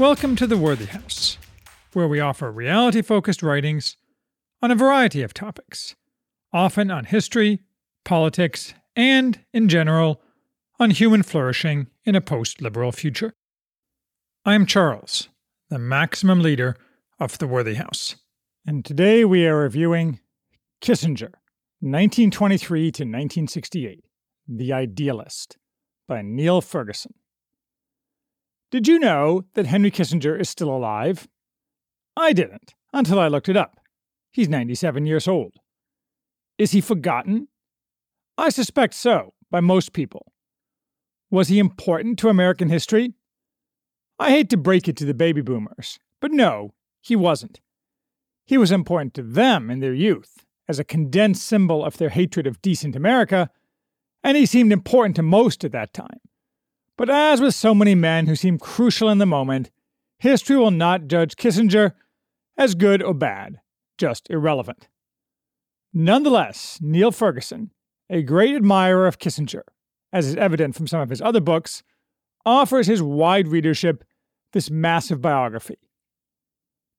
Welcome to the Worthy House, where we offer reality focused writings on a variety of topics, often on history, politics, and, in general, on human flourishing in a post liberal future. I am Charles, the maximum leader of the Worthy House. And today we are reviewing Kissinger, 1923 to 1968 The Idealist by Niall Ferguson. Did you know that Henry Kissinger is still alive? I didn't until I looked it up. He's 97 years old. Is he forgotten? I suspect so, by most people. Was he important to American history? I hate to break it to the baby boomers, but no, he wasn't. He was important to them in their youth, as a condensed symbol of their hatred of decent America, and he seemed important to most at that time. But as with so many men who seem crucial in the moment, history will not judge Kissinger as good or bad, just irrelevant. Nonetheless, Niall Ferguson, a great admirer of Kissinger, as is evident from some of his other books, offers his wide readership this massive biography.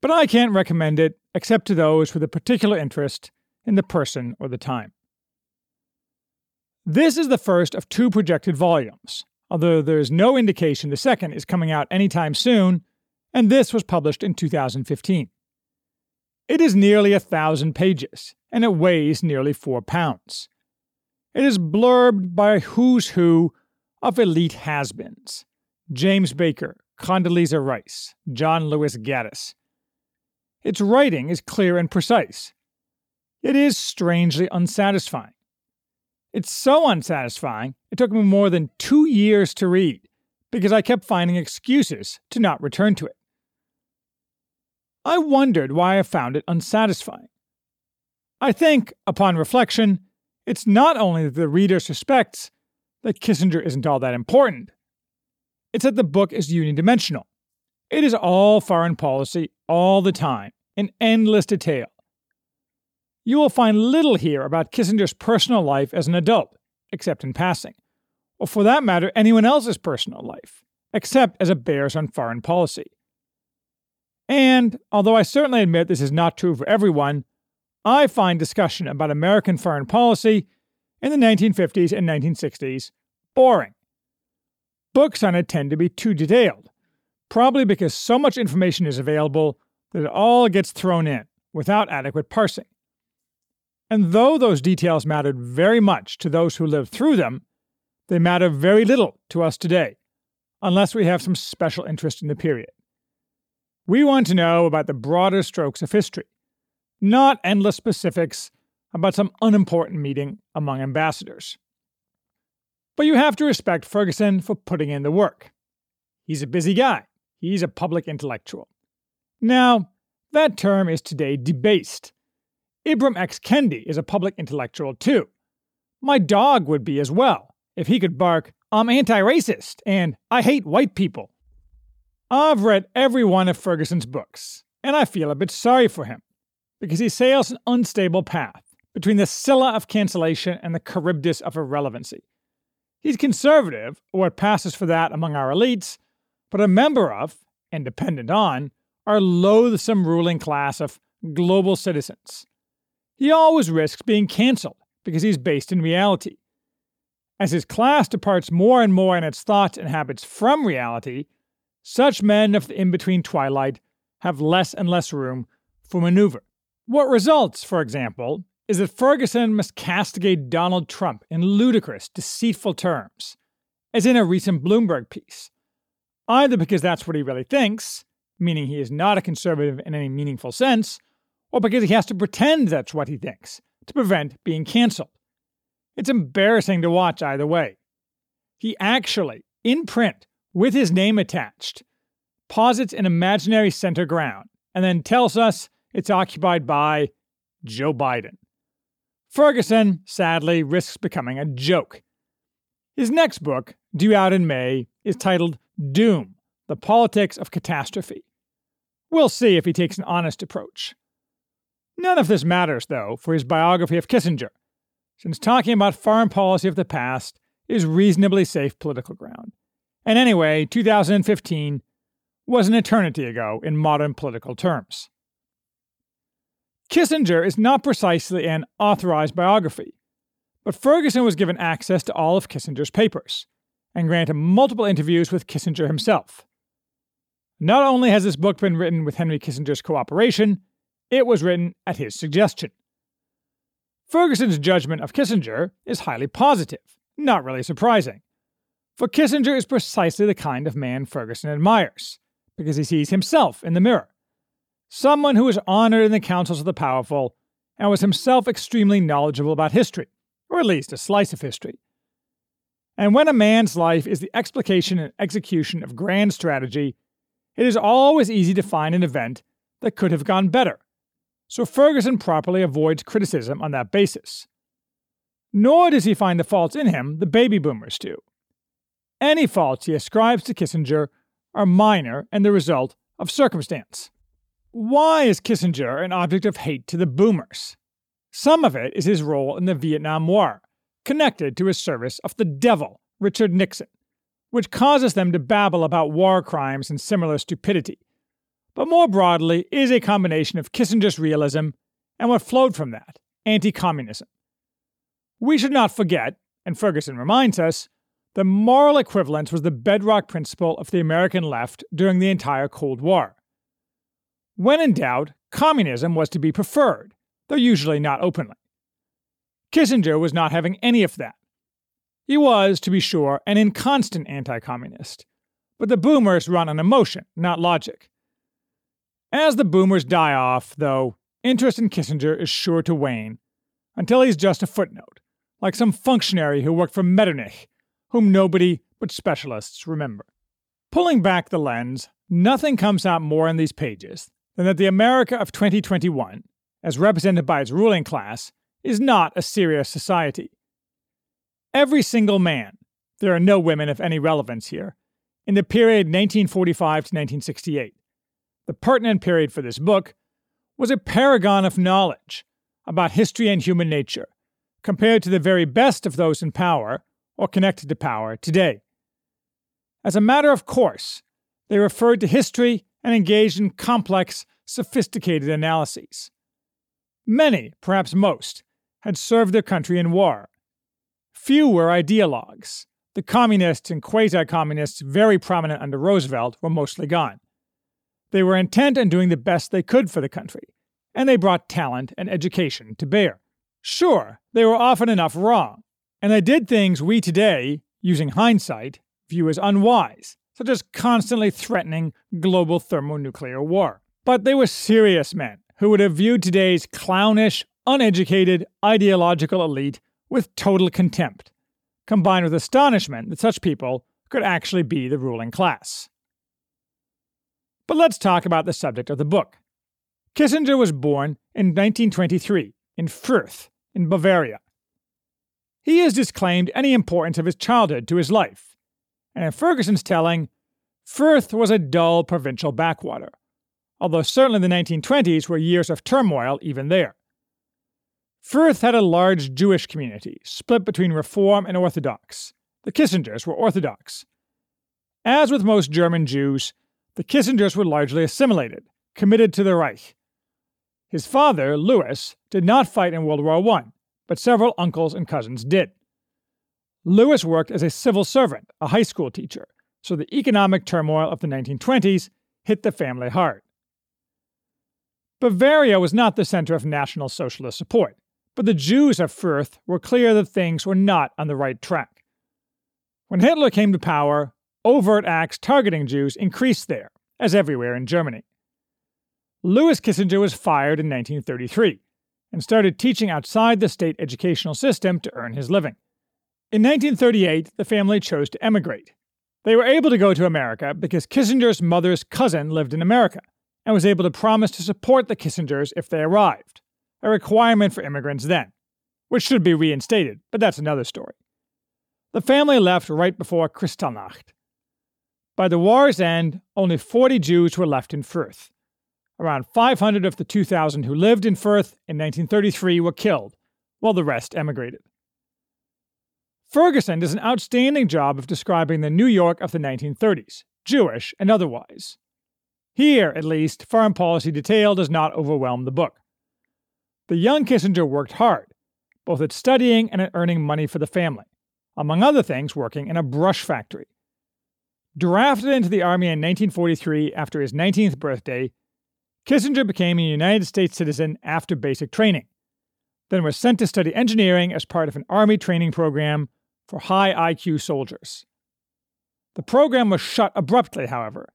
But I can't recommend it except to those with a particular interest in the person or the time. This is the first of two projected volumes, although there is no indication the second is coming out anytime soon, and this was published in 2015. It is nearly a thousand pages, and it weighs nearly four pounds. It is blurbed by who's who of elite has beens James Baker, Condoleezza Rice, John Lewis Gaddis. Its writing is clear and precise. It is strangely unsatisfying. It's so unsatisfying, it took me more than two years to read because I kept finding excuses to not return to it. I wondered why I found it unsatisfying. I think, upon reflection, it's not only that the reader suspects that Kissinger isn't all that important, it's that the book is unidimensional. It is all foreign policy all the time, in endless detail, you will find little here about Kissinger's personal life as an adult, except in passing, or for that matter, anyone else's personal life, except as it bears on foreign policy. And, although I certainly admit this is not true for everyone, I find discussion about American foreign policy in the 1950s and 1960s boring. Books on it tend to be too detailed, probably because so much information is available that it all gets thrown in without adequate parsing. And though those details mattered very much to those who lived through them, they matter very little to us today, unless we have some special interest in the period. We want to know about the broader strokes of history, not endless specifics about some unimportant meeting among ambassadors. But you have to respect Ferguson for putting in the work. He's a busy guy, he's a public intellectual. Now, that term is today debased Ibram X. Kendi is a public intellectual too. My dog would be as well, if he could bark, I'm anti racist and I hate white people. I've read every one of Ferguson's books, and I feel a bit sorry for him, because he sails an unstable path between the Scylla of cancellation and the Charybdis of irrelevancy. He's conservative, or what passes for that among our elites, but a member of, and dependent on, our loathsome ruling class of global citizens he always risks being cancelled because he's based in reality. As his class departs more and more in its thoughts and habits from reality, such men of the in between twilight have less and less room for maneuver. What results, for example, is that Ferguson must castigate Donald Trump in ludicrous, deceitful terms, as in a recent Bloomberg piece, either because that's what he really thinks, meaning he is not a conservative in any meaningful sense, or because he has to pretend that's what he thinks to prevent being canceled. It's embarrassing to watch either way. He actually, in print, with his name attached, posits an imaginary center ground and then tells us it's occupied by Joe Biden. Ferguson, sadly, risks becoming a joke. His next book, due out in May, is titled Doom The Politics of Catastrophe. We'll see if he takes an honest approach. None of this matters, though, for his biography of Kissinger, since talking about foreign policy of the past is reasonably safe political ground. And anyway, 2015, was an eternity ago in modern political terms. Kissinger is not precisely an authorized biography, but Ferguson was given access to all of Kissinger's papers and granted multiple interviews with Kissinger himself. Not only has this book been written with Henry Kissinger's cooperation, it was written at his suggestion. Ferguson's judgment of Kissinger is highly positive, not really surprising. For Kissinger is precisely the kind of man Ferguson admires, because he sees himself in the mirror. Someone who is honored in the councils of the powerful and was himself extremely knowledgeable about history, or at least a slice of history. And when a man's life is the explication and execution of grand strategy, it is always easy to find an event that could have gone better. So Ferguson properly avoids criticism on that basis. Nor does he find the faults in him the baby boomers do. Any faults he ascribes to Kissinger are minor and the result of circumstance. Why is Kissinger an object of hate to the boomers? Some of it is his role in the Vietnam War, connected to his service of the devil, Richard Nixon, which causes them to babble about war crimes and similar stupidity. But more broadly, is a combination of Kissinger's realism and what flowed from that anti communism. We should not forget, and Ferguson reminds us, the moral equivalence was the bedrock principle of the American left during the entire Cold War. When in doubt, communism was to be preferred, though usually not openly. Kissinger was not having any of that. He was, to be sure, an inconstant anti communist, but the boomers run on emotion, not logic. As the boomers die off, though, interest in Kissinger is sure to wane, until he's just a footnote, like some functionary who worked for Metternich, whom nobody but specialists remember. Pulling back the lens, nothing comes out more in these pages than that the America of 2021, as represented by its ruling class, is not a serious society. Every single man, there are no women of any relevance here, in the period 1945 to 1968, the pertinent period for this book, was a paragon of knowledge about history and human nature, compared to the very best of those in power or connected to power today. As a matter of course, they referred to history and engaged in complex, sophisticated analyses. Many, perhaps most, had served their country in war. Few were ideologues. The communists and quasi communists, very prominent under Roosevelt, were mostly gone. They were intent on doing the best they could for the country, and they brought talent and education to bear. Sure, they were often enough wrong, and they did things we today, using hindsight, view as unwise, such as constantly threatening global thermonuclear war. But they were serious men who would have viewed today's clownish, uneducated, ideological elite with total contempt, combined with astonishment that such people could actually be the ruling class. But let's talk about the subject of the book. Kissinger was born in 1923 in Fürth, in Bavaria. He has disclaimed any importance of his childhood to his life, and in Ferguson's telling, Fürth was a dull provincial backwater, although certainly the 1920s were years of turmoil even there. Fürth had a large Jewish community, split between Reform and Orthodox. The Kissingers were Orthodox. As with most German Jews, the Kissingers were largely assimilated, committed to the Reich. His father, Louis, did not fight in World War I, but several uncles and cousins did. Louis worked as a civil servant, a high school teacher, so the economic turmoil of the 1920s hit the family hard. Bavaria was not the center of National Socialist support, but the Jews of Fürth were clear that things were not on the right track. When Hitler came to power, overt acts targeting Jews increased there, as everywhere in Germany. Louis Kissinger was fired in 1933 and started teaching outside the state educational system to earn his living. In 1938, the family chose to emigrate. They were able to go to America because Kissinger's mother's cousin lived in America and was able to promise to support the Kissingers if they arrived, a requirement for immigrants then, which should be reinstated, but that's another story. The family left right before Kristallnacht. By the war's end, only 40 Jews were left in Fürth. Around 500 of the 2,000 who lived in Fürth in 1933 were killed, while the rest emigrated. Ferguson does an outstanding job of describing the New York of the 1930s, Jewish and otherwise. Here, at least, foreign policy detail does not overwhelm the book. The young Kissinger worked hard, both at studying and at earning money for the family, among other things, working in a brush factory. Drafted into the Army in 1943 after his 19th birthday, Kissinger became a United States citizen after basic training, then was sent to study engineering as part of an Army training program for high IQ soldiers. The program was shut abruptly, however,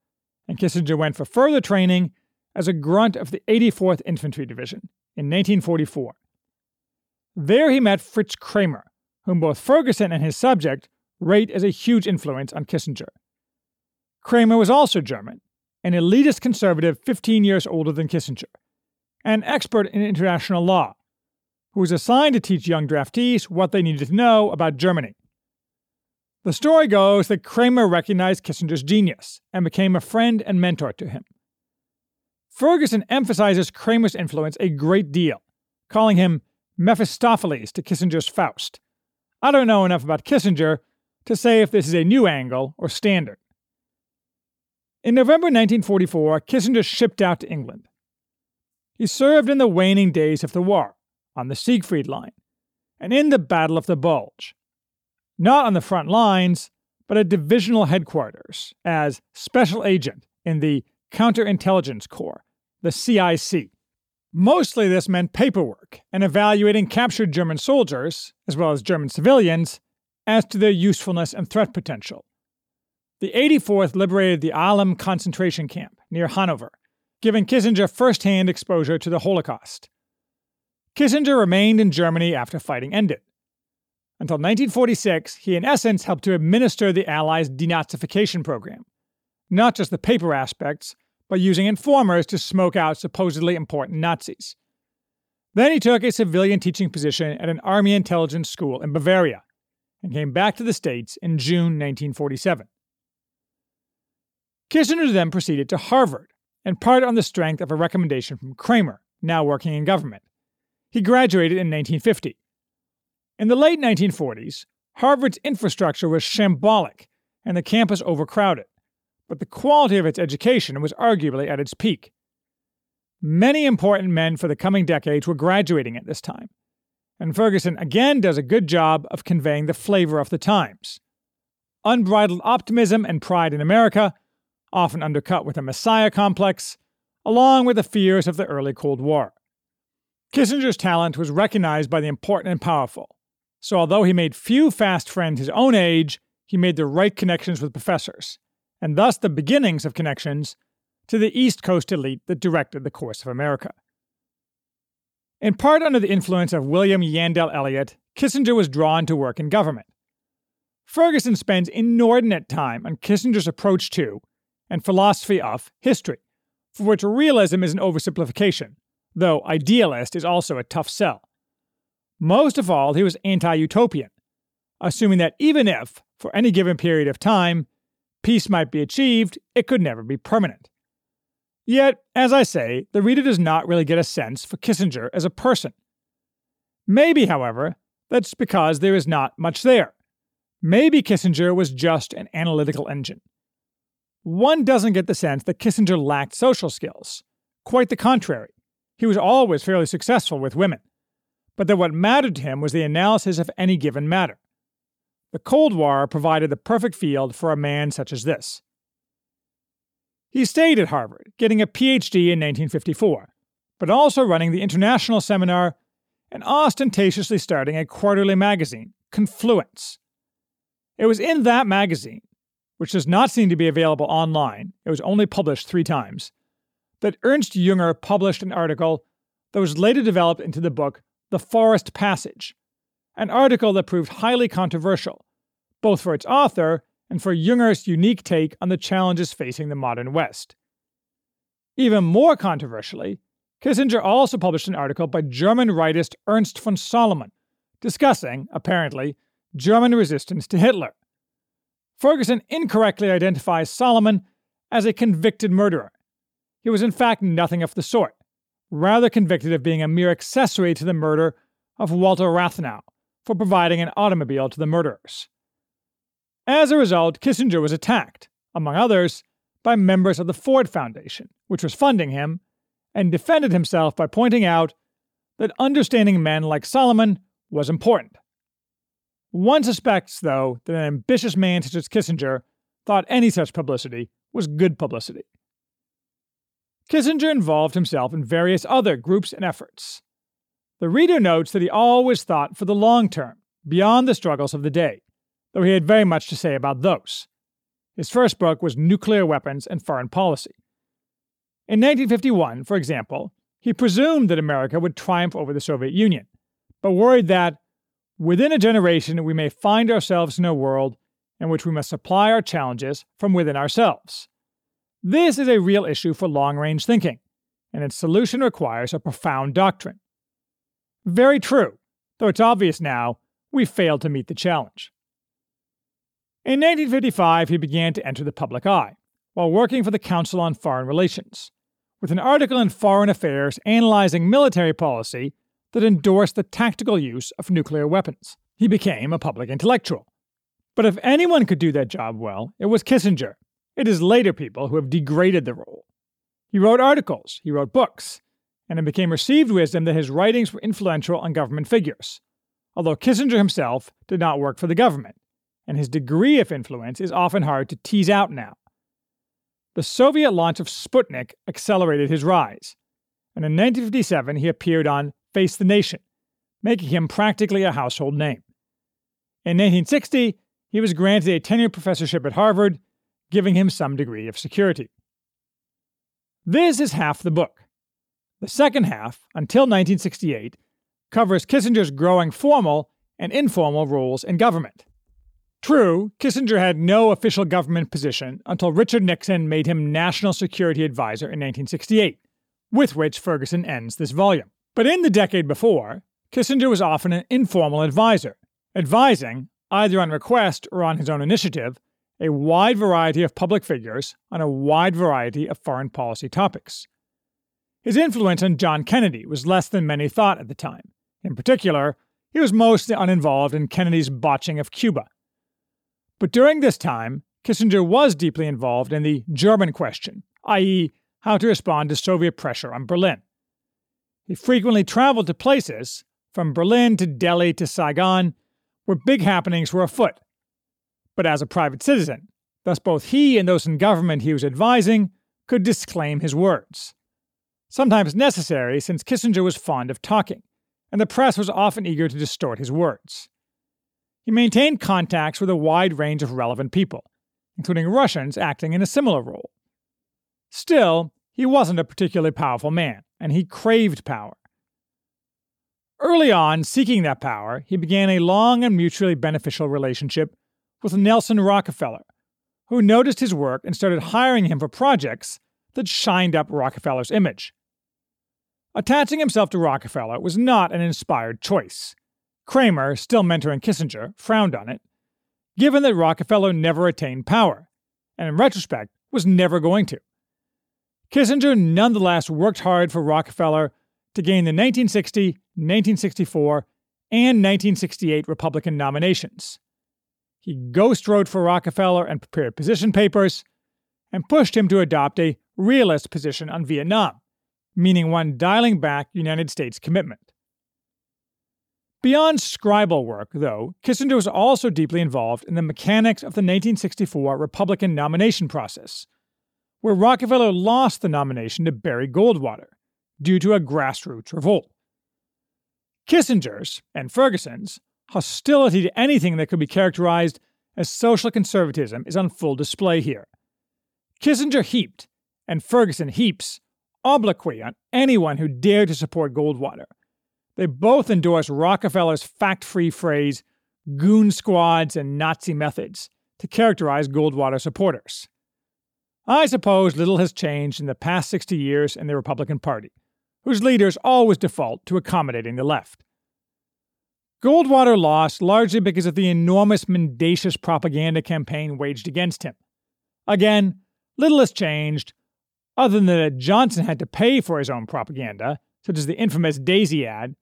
and Kissinger went for further training as a grunt of the 84th Infantry Division in 1944. There he met Fritz Kramer, whom both Ferguson and his subject rate as a huge influence on Kissinger. Kramer was also German, an elitist conservative 15 years older than Kissinger, an expert in international law, who was assigned to teach young draftees what they needed to know about Germany. The story goes that Kramer recognized Kissinger's genius and became a friend and mentor to him. Ferguson emphasizes Kramer's influence a great deal, calling him Mephistopheles to Kissinger's Faust. I don't know enough about Kissinger to say if this is a new angle or standard. In November 1944, Kissinger shipped out to England. He served in the waning days of the war, on the Siegfried Line, and in the Battle of the Bulge. Not on the front lines, but at divisional headquarters as special agent in the Counterintelligence Corps, the CIC. Mostly this meant paperwork and evaluating captured German soldiers, as well as German civilians, as to their usefulness and threat potential. The 84th liberated the Ahlem concentration camp near Hanover, giving Kissinger first hand exposure to the Holocaust. Kissinger remained in Germany after fighting ended. Until 1946, he in essence helped to administer the Allies' denazification program, not just the paper aspects, but using informers to smoke out supposedly important Nazis. Then he took a civilian teaching position at an army intelligence school in Bavaria and came back to the States in June 1947. Kissinger then proceeded to Harvard, in part on the strength of a recommendation from Kramer, now working in government. He graduated in 1950. In the late 1940s, Harvard's infrastructure was shambolic and the campus overcrowded but the quality of its education was arguably at its peak. Many important men for the coming decades were graduating at this time, and Ferguson again does a good job of conveying the flavor of the times. Unbridled optimism and pride in America, often undercut with a messiah complex, along with the fears of the early Cold War. Kissinger's talent was recognized by the important and powerful, so although he made few fast friends his own age, he made the right connections with professors and thus the beginnings of connections to the East Coast elite that directed the course of America. In part under the influence of William Yandell Elliott, Kissinger was drawn to work in government. Ferguson spends inordinate time on Kissinger's approach to, and philosophy of, history, for which realism is an oversimplification, though idealist is also a tough sell. Most of all, he was anti utopian, assuming that even if, for any given period of time, peace might be achieved, it could never be permanent. Yet, as I say, the reader does not really get a sense for Kissinger as a person. Maybe, however, that's because there is not much there. Maybe Kissinger was just an analytical engine. One doesn't get the sense that Kissinger lacked social skills. Quite the contrary. He was always fairly successful with women. But that what mattered to him was the analysis of any given matter. The Cold War provided the perfect field for a man such as this. He stayed at Harvard, getting a PhD in 1954, but also running the international seminar and ostentatiously starting a quarterly magazine, Confluence. It was in that magazine, which does not seem to be available online, it was only published three times, that Ernst Junger published an article that was later developed into the book The Forest Passage, an article that proved highly controversial, both for its author and for Junger's unique take on the challenges facing the modern West. Even more controversially, Kissinger also published an article by German rightist Ernst von Salomon, discussing, apparently, German resistance to Hitler. Ferguson incorrectly identifies Salomon as a convicted murderer. He was in fact nothing of the sort, rather convicted of being a mere accessory to the murder of Walter Rathenau, for providing an automobile to the murderers. As a result, Kissinger was attacked, among others, by members of the Ford Foundation, which was funding him, and defended himself by pointing out that understanding men like Salomon was important. One suspects, though, that an ambitious man such as Kissinger thought any such publicity was good publicity. Kissinger involved himself in various other groups and efforts. The reader notes that he always thought for the long term, beyond the struggles of the day, though he had very much to say about those. His first book was Nuclear Weapons and Foreign Policy. In 1951, for example, he presumed that America would triumph over the Soviet Union, but worried that, within a generation, we may find ourselves in a world in which we must supply our challenges from within ourselves. This is a real issue for long range thinking, and its solution requires a profound doctrine. Very true, though it's obvious now we failed to meet the challenge. In 1955, he began to enter the public eye while working for the Council on Foreign Relations, with an article in Foreign Affairs analyzing military policy that endorsed the tactical use of nuclear weapons. He became a public intellectual. But if anyone could do that job well, it was Kissinger. It is later people who have degraded the role. He wrote articles, he wrote books, and it became received wisdom that his writings were influential on government figures, although Kissinger himself did not work for the government, and his degree of influence is often hard to tease out now. The Soviet launch of Sputnik accelerated his rise, and in 1957 he appeared on Face the Nation, making him practically a household name. In 1960, he was granted a tenured professorship at Harvard, giving him some degree of security. This is half the book. The second half, until 1968, covers Kissinger's growing formal and informal roles in government. True, Kissinger had no official government position until Richard Nixon made him National Security Advisor in 1968, with which Ferguson ends this volume. But in the decade before, Kissinger was often an informal advisor, advising, either on request or on his own initiative, a wide variety of public figures on a wide variety of foreign policy topics. His influence on John Kennedy was less than many thought at the time. In particular, he was mostly uninvolved in Kennedy's botching of Cuba. But during this time, Kissinger was deeply involved in the German question, i.e., how to respond to Soviet pressure on Berlin. He frequently traveled to places, from Berlin to Delhi to Saigon, where big happenings were afoot. But as a private citizen, thus both he and those in government he was advising could disclaim his words sometimes necessary since Kissinger was fond of talking, and the press was often eager to distort his words. He maintained contacts with a wide range of relevant people, including Russians acting in a similar role. Still, he wasn't a particularly powerful man, and he craved power. Early on, seeking that power, he began a long and mutually beneficial relationship with Nelson Rockefeller, who noticed his work and started hiring him for projects that shined up Rockefeller's image. Attaching himself to Rockefeller was not an inspired choice. Kramer, still mentoring Kissinger, frowned on it, given that Rockefeller never attained power, and in retrospect was never going to. Kissinger nonetheless worked hard for Rockefeller to gain the 1960, 1964, and 1968 Republican nominations. He ghost wrote for Rockefeller and prepared position papers, and pushed him to adopt a realist position on Vietnam meaning one dialing back United States commitment. Beyond scribal work, though, Kissinger was also deeply involved in the mechanics of the 1964 Republican nomination process, where Rockefeller lost the nomination to Barry Goldwater due to a grassroots revolt. Kissinger's and Ferguson's hostility to anything that could be characterized as social conservatism is on full display here. Kissinger heaped, and Ferguson heaps, obloquy on anyone who dared to support Goldwater. They both endorsed Rockefeller's fact free phrase, goon squads and Nazi methods, to characterize Goldwater supporters. I suppose little has changed in the past 60 years in the Republican Party, whose leaders always default to accommodating the left. Goldwater lost largely because of the enormous mendacious propaganda campaign waged against him. Again, little has changed, other than that Johnson had to pay for his own propaganda, such as the infamous Daisy ad,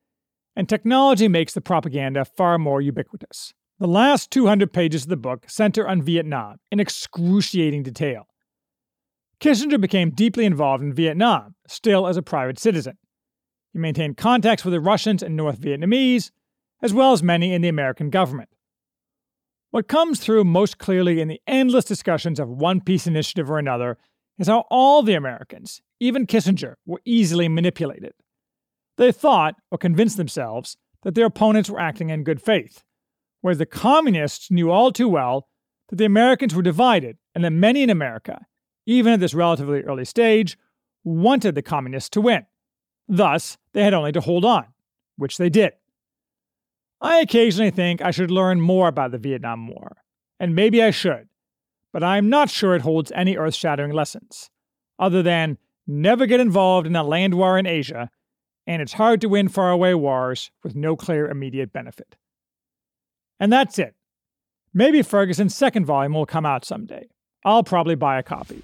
and technology makes the propaganda far more ubiquitous. The last 200 pages of the book center on Vietnam in excruciating detail. Kissinger became deeply involved in Vietnam, still as a private citizen. He maintained contacts with the Russians and North Vietnamese, as well as many in the American government. What comes through most clearly in the endless discussions of one peace initiative or another is how all the Americans, even Kissinger, were easily manipulated. They thought, or convinced themselves, that their opponents were acting in good faith, whereas the communists knew all too well that the Americans were divided and that many in America, even at this relatively early stage, wanted the communists to win. Thus, they had only to hold on, which they did. I occasionally think I should learn more about the Vietnam War, and maybe I should, but I'm not sure it holds any earth shattering lessons, other than never get involved in a land war in Asia, and it's hard to win faraway wars with no clear immediate benefit. And that's it. Maybe Ferguson's second volume will come out someday. I'll probably buy a copy.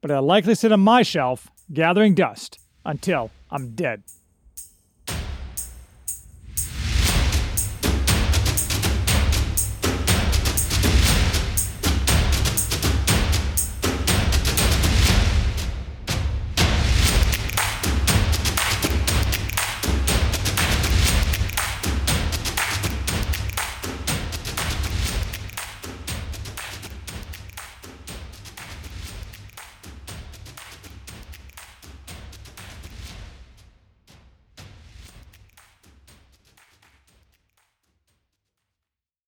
But it'll likely sit on my shelf, gathering dust, until I'm dead.